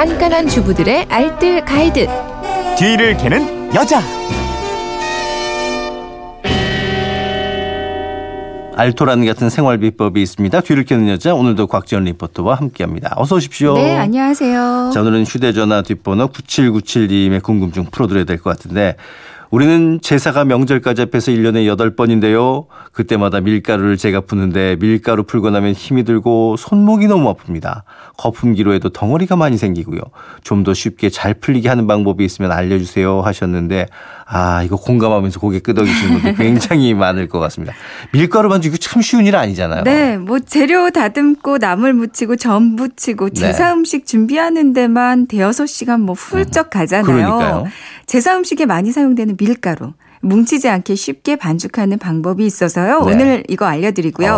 깐깐한 주부들의 알뜰 가이드. 뒤를 캐는 여자. 알토란 같은 생활 비법이 있습니다. 뒤를 캐는 여자 오늘도 곽지연 리포터와 함께합니다. 어서 오십시오. 네, 안녕하세요. 자 오늘은 휴대전화 뒷번호 9797님의 궁금증 풀어드려야 될 것 같은데 우리는 제사가 명절까지 앞에서 1년에 8번인데요. 그때마다 밀가루를 제가 푸는데 밀가루 풀고 나면 힘이 들고 손목이 너무 아픕니다. 거품기로 해도 덩어리가 많이 생기고요. 좀 더 쉽게 잘 풀리게 하는 방법이 있으면 알려주세요 하셨는데 아 이거 공감하면서 고개 끄덕이시는 분들 굉장히 많을 것 같습니다. 밀가루 반죽 이거 참 쉬운 일 아니잖아요. 네, 뭐 재료 다듬고 나물 묻히고 전 부치고 네. 제사 음식 준비하는 데만 대여섯 시간 뭐 훌쩍 가잖아요. 그러니까요. 제사 음식에 많이 사용되는 밀가루. 뭉치지 않게 쉽게 반죽하는 방법이 있어서요. 네. 오늘 이거 알려드리고요.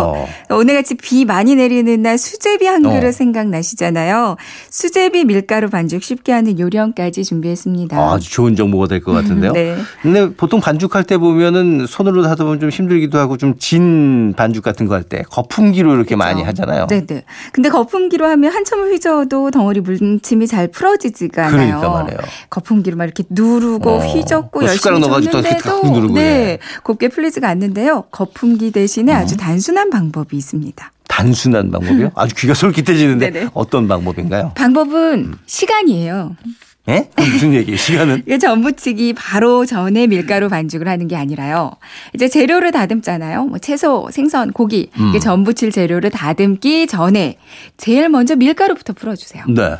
어. 오늘같이 비 많이 내리는 날 수제비 한 그릇 어. 생각나시잖아요. 수제비 밀가루 반죽 쉽게 하는 요령까지 준비했습니다. 아, 아주 좋은 정보가 될 것 같은데요. 네. 근데 보통 반죽할 때 보면은 손으로 하다 보면 좀 힘들기도 하고 좀 진 반죽 같은 거 할 때 거품기로 이렇게 많이 하잖아요. 네네. 근데 거품기로 하면 한참을 휘저어도 덩어리 물침이 잘 풀어지지가 않아요. 그러니까 말이에요. 거품기로 막 이렇게 누르고 어. 휘젓고 또 열심히 숟가락 넣어가지고 누르고, 네 예. 곱게 풀리지가 않는데요. 거품기 대신에 아주 단순한 방법이 있습니다. 단순한 방법이요? 아주 귀가 솔깃해지는데 네네. 어떤 방법인가요? 방법은 시간이에요. 예? 무슨 얘기예요? 시간은? 이게 전부치기 바로 전에 밀가루 반죽을 하는 게 아니라요. 이제 재료를 다듬잖아요. 뭐 채소, 생선, 고기. 음. 이게 전부칠 재료를 다듬기 전에 제일 먼저 밀가루부터 풀어주세요. 네.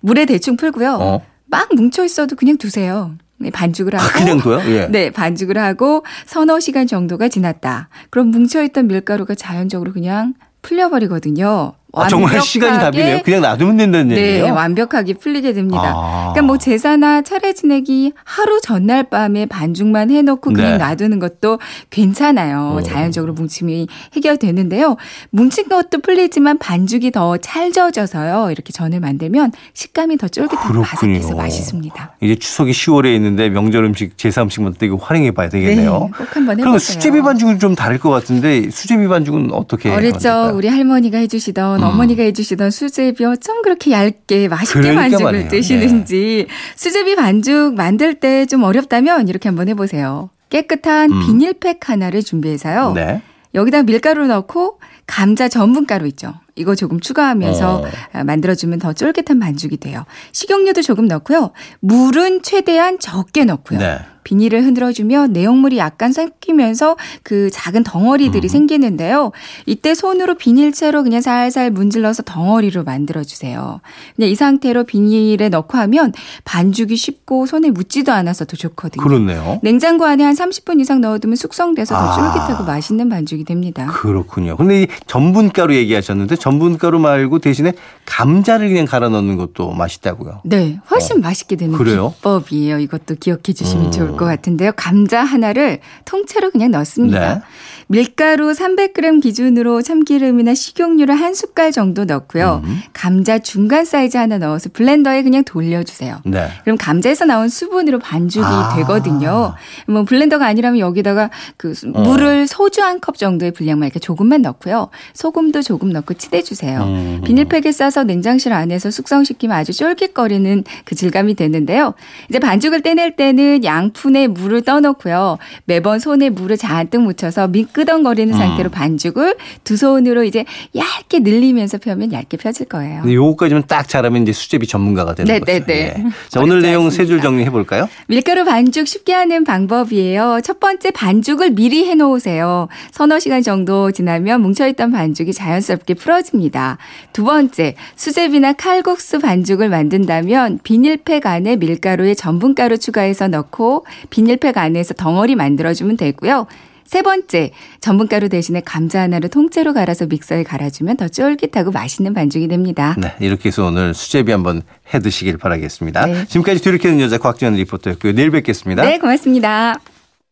물에 대충 풀고요. 어. 막 뭉쳐 있어도 그냥 두세요. 네, 반죽을 하고. 아, 그냥 둬요? 예. 네, 반죽을 하고 서너 시간 정도가 지났다. 그럼 뭉쳐 있던 밀가루가 자연적으로 그냥 풀려버리거든요. 아, 정말 시간이 답이네요. 그냥 놔두면 된다는 네, 얘기예요? 완벽하게 풀리게 됩니다. 아. 그러니까 뭐 제사나 차례 지내기 하루 전날 밤에 반죽만 해놓고 그냥 네. 놔두는 것도 괜찮아요. 어. 자연적으로 뭉침이 해결되는데요. 뭉친 것도 풀리지만 반죽이 더 찰져져서요. 이렇게 전을 만들면 식감이 더 쫄깃하고 그렇군요. 바삭해서 맛있습니다. 이제 추석이 10월에 있는데 명절 음식, 제사 음식만 되게 활용해 봐야 되겠네요. 네, 꼭 한번 그럼 해보세요. 수제비 반죽은 좀 다를 것 같은데 수제비 반죽은 어떻게 만들까요? 우리 할머니가 해주시던 음. 어머니가 해주시던 수제비 어쩜 그렇게 얇게 맛있게 그러니까 반죽을 말이에요. 네. 드시는지 수제비 반죽 만들 때 좀 어렵다면 이렇게 한번 해보세요. 깨끗한 음. 비닐팩 하나를 준비해서요. 네. 여기다 밀가루 넣고 감자 전분가루 있죠. 이거 조금 추가하면서 어. 아, 만들어주면 더 쫄깃한 반죽이 돼요. 식용유도 조금 넣고요. 물은 최대한 적게 넣고요. 네. 비닐을 흔들어주면 내용물이 약간 섞이면서 그 작은 덩어리들이 음. 생기는데요. 이때 손으로 비닐채로 그냥 살살 문질러서 덩어리로 만들어주세요. 그냥 이 상태로 비닐에 넣고 하면 반죽이 쉽고 손에 묻지도 않아서 더 좋거든요. 그렇네요. 냉장고 안에 한 30분 이상 넣어두면 숙성돼서 더 아. 쫄깃하고 맛있는 반죽이 됩니다. 그렇군요. 근데 이 전분가루 얘기하셨는데 전분가루 말고 대신에 감자를 그냥 갈아 넣는 것도 맛있다고요. 네, 훨씬 맛있게 되는 그래요? 비법이에요. 이것도 기억해 주시면 음. 좋을 것 같은데요. 감자 하나를 통째로 그냥 넣습니다. 네. 밀가루 300g 기준으로 참기름이나 식용유를 한 숟갈 정도 넣고요. 음. 감자 중간 사이즈 하나 넣어서 블렌더에 그냥 돌려주세요. 네. 그럼 감자에서 나온 수분으로 반죽이 아. 되거든요. 뭐 블렌더가 아니라면 여기다가 그 수- 어. 물을 소주 한 컵 정도의 분량만 이렇게 조금만 넣고요. 소금도 조금 넣고 치대 주세요. 음. 비닐팩에 싸서 냉장실 안에서 숙성시키면 아주 쫄깃거리는 그 질감이 되는데요. 이제 반죽을 떼낼 때는 양푼에 물을 떠놓고요. 매번 손에 물을 잔뜩 묻혀서 미끄덩거리는 음. 상태로 반죽을 두 손으로 이제 얇게 늘리면서 펴면 얇게 펴질 거예요. 요거까지만 딱 잘하면 이제 수제비 전문가가 되는 네, 거죠. 네, 네. 예. 자, 오늘 내용 세 줄. 정리해 볼까요? 밀가루 반죽 쉽게 하는 방법이에요. 첫 번째 반죽을 미리 해 놓으세요. 서너 시간 정도 지나면 뭉쳐 있던 반죽이 자연스럽게 풀어 집니다. 두 번째, 수제비나 칼국수 반죽을 만든다면 비닐팩 안에 밀가루에 전분가루 추가해서 넣고 비닐팩 안에서 덩어리 만들어주면 되고요. 세 번째, 전분가루 대신에 감자 하나를 통째로 갈아서 믹서에 갈아주면 더 쫄깃하고 맛있는 반죽이 됩니다. 네, 이렇게 해서 오늘 수제비 한번 해 드시길 바라겠습니다. 네. 지금까지 뒤를 캐는 여자 곽지연 리포터였고요. 내일 뵙겠습니다. 네, 고맙습니다.